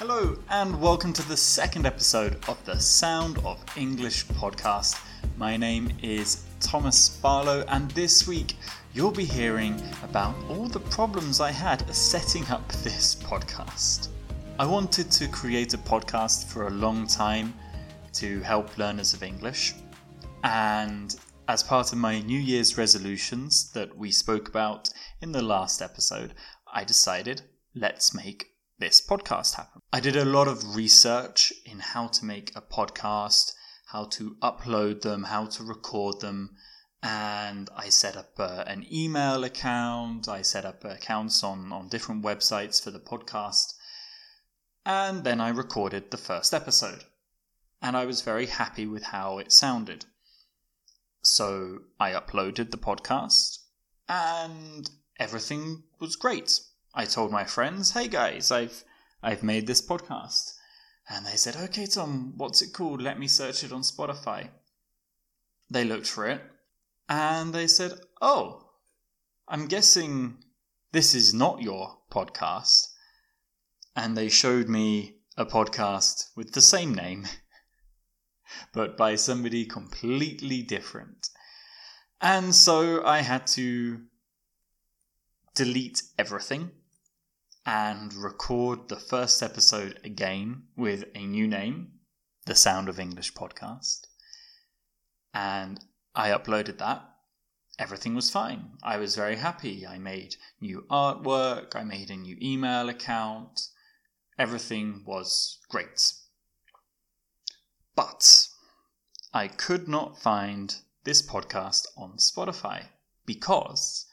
Hello, and welcome to the second episode of the Sound of English podcast. My name is Thomas Barlow, and this week you'll be hearing about all the problems I had setting up this podcast. I wanted to create a podcast for a long time to help learners of English, and as part of my New Year's resolutions that we spoke about in the last episode, I decided let's make this podcast happen. I did a lot of research in how to make a podcast, how to upload them, how to record them, and I set up uh, an email account. I set up accounts on, on different websites for the podcast, and then I recorded the first episode. And I was very happy with how it sounded. So I uploaded the podcast, and everything was great. I told my friends, "Hey guys, I've I've made this podcast." And they said, "Okay, Tom, what's it called? Let me search it on Spotify." They looked for it and they said, "Oh, I'm guessing this is not your podcast." And they showed me a podcast with the same name, but by somebody completely different. And so I had to delete everything and record the first episode again with a new name, The Sound of English Podcast. And I uploaded that. Everything was fine. I was very happy. I made new artwork, I made a new email account. Everything was great. But I could not find this podcast on Spotify because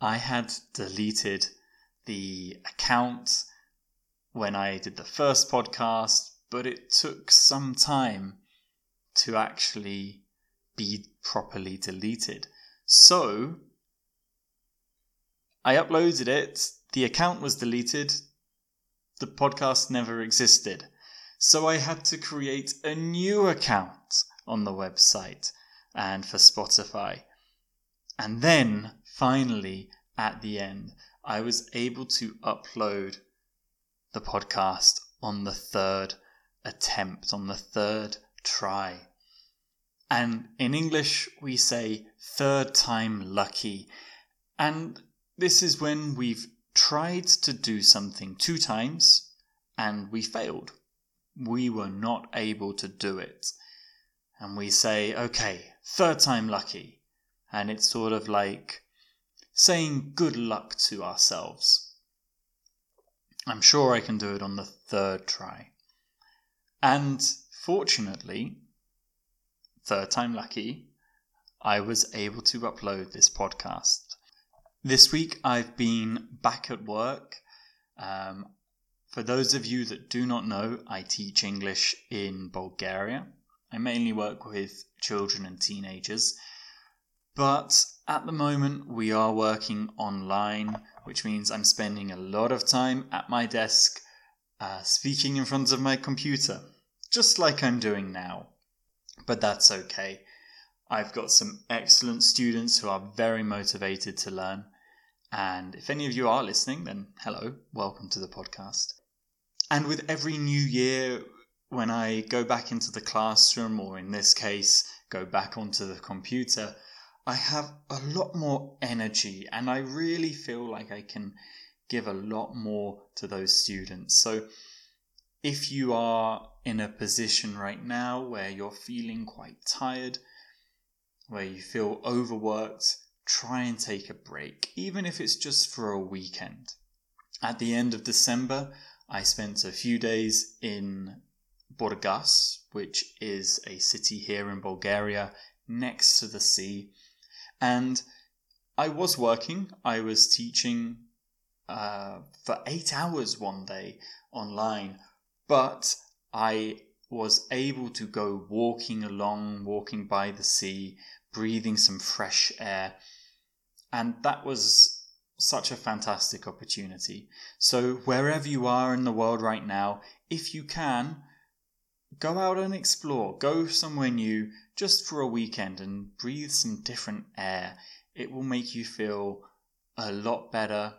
I had deleted the account when I did the first podcast, but it took some time to actually be properly deleted. So I uploaded it, the account was deleted, the podcast never existed. So I had to create a new account on the website and for Spotify. And then finally, at the end, I was able to upload the podcast on the third attempt, on the third try. And in English, we say third time lucky. And this is when we've tried to do something two times and we failed. We were not able to do it. And we say, okay, third time lucky. And it's sort of like saying good luck to ourselves. I'm sure I can do it on the third try. And fortunately, third time lucky, I was able to upload this podcast. This week I've been back at work. Um, for those of you that do not know, I teach English in Bulgaria. I mainly work with children and teenagers, but at the moment, we are working online, which means I'm spending a lot of time at my desk uh, speaking in front of my computer, just like I'm doing now. But that's okay. I've got some excellent students who are very motivated to learn. And if any of you are listening, then hello, welcome to the podcast. And with every new year, when I go back into the classroom, or in this case, go back onto the computer, I have a lot more energy and I really feel like I can give a lot more to those students. So if you are in a position right now where you're feeling quite tired, where you feel overworked, try and take a break, even if it's just for a weekend. At the end of December, I spent a few days in Burgas, which is a city here in Bulgaria next to the sea and I was working, I was teaching uh, for eight hours one day online, but I was able to go walking along, walking by the sea, breathing some fresh air. And that was such a fantastic opportunity. So, wherever you are in the world right now, if you can, go out and explore. Go somewhere new just for a weekend and breathe some different air. It will make you feel a lot better.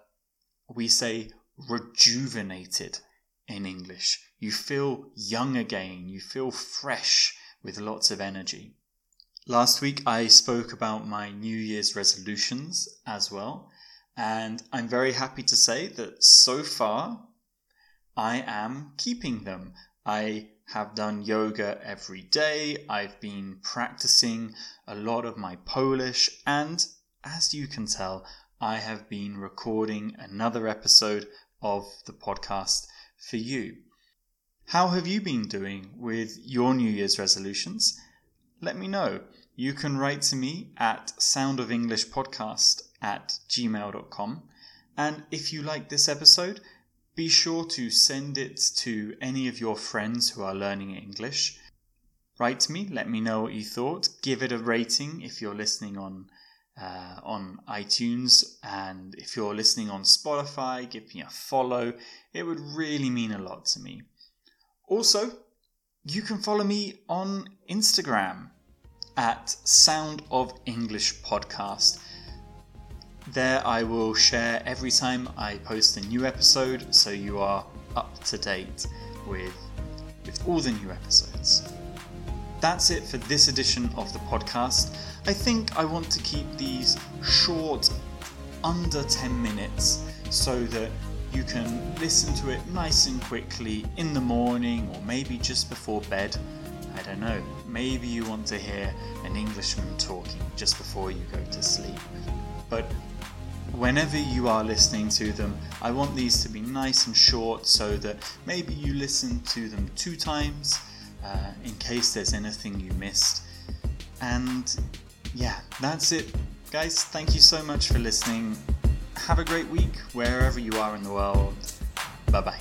We say rejuvenated in English. You feel young again, you feel fresh with lots of energy. Last week I spoke about my New Year's resolutions as well, and I'm very happy to say that so far I am keeping them. I have done yoga every day, I've been practicing a lot of my Polish, and as you can tell, I have been recording another episode of the podcast for you. How have you been doing with your New Year's resolutions? Let me know. You can write to me at soundofenglishpodcast at gmail.com. And if you like this episode, be sure to send it to any of your friends who are learning English. Write me, let me know what you thought. Give it a rating if you're listening on uh, on iTunes, and if you're listening on Spotify, give me a follow. It would really mean a lot to me. Also, you can follow me on Instagram at Sound of English Podcast. There, I will share every time I post a new episode, so you are up to date with, with all the new episodes. That's it for this edition of the podcast. I think I want to keep these short, under 10 minutes, so that you can listen to it nice and quickly in the morning or maybe just before bed. I don't know, maybe you want to hear an Englishman talking just before you go to sleep. But whenever you are listening to them, I want these to be nice and short so that maybe you listen to them two times uh, in case there's anything you missed. And yeah, that's it. Guys, thank you so much for listening. Have a great week wherever you are in the world. Bye bye.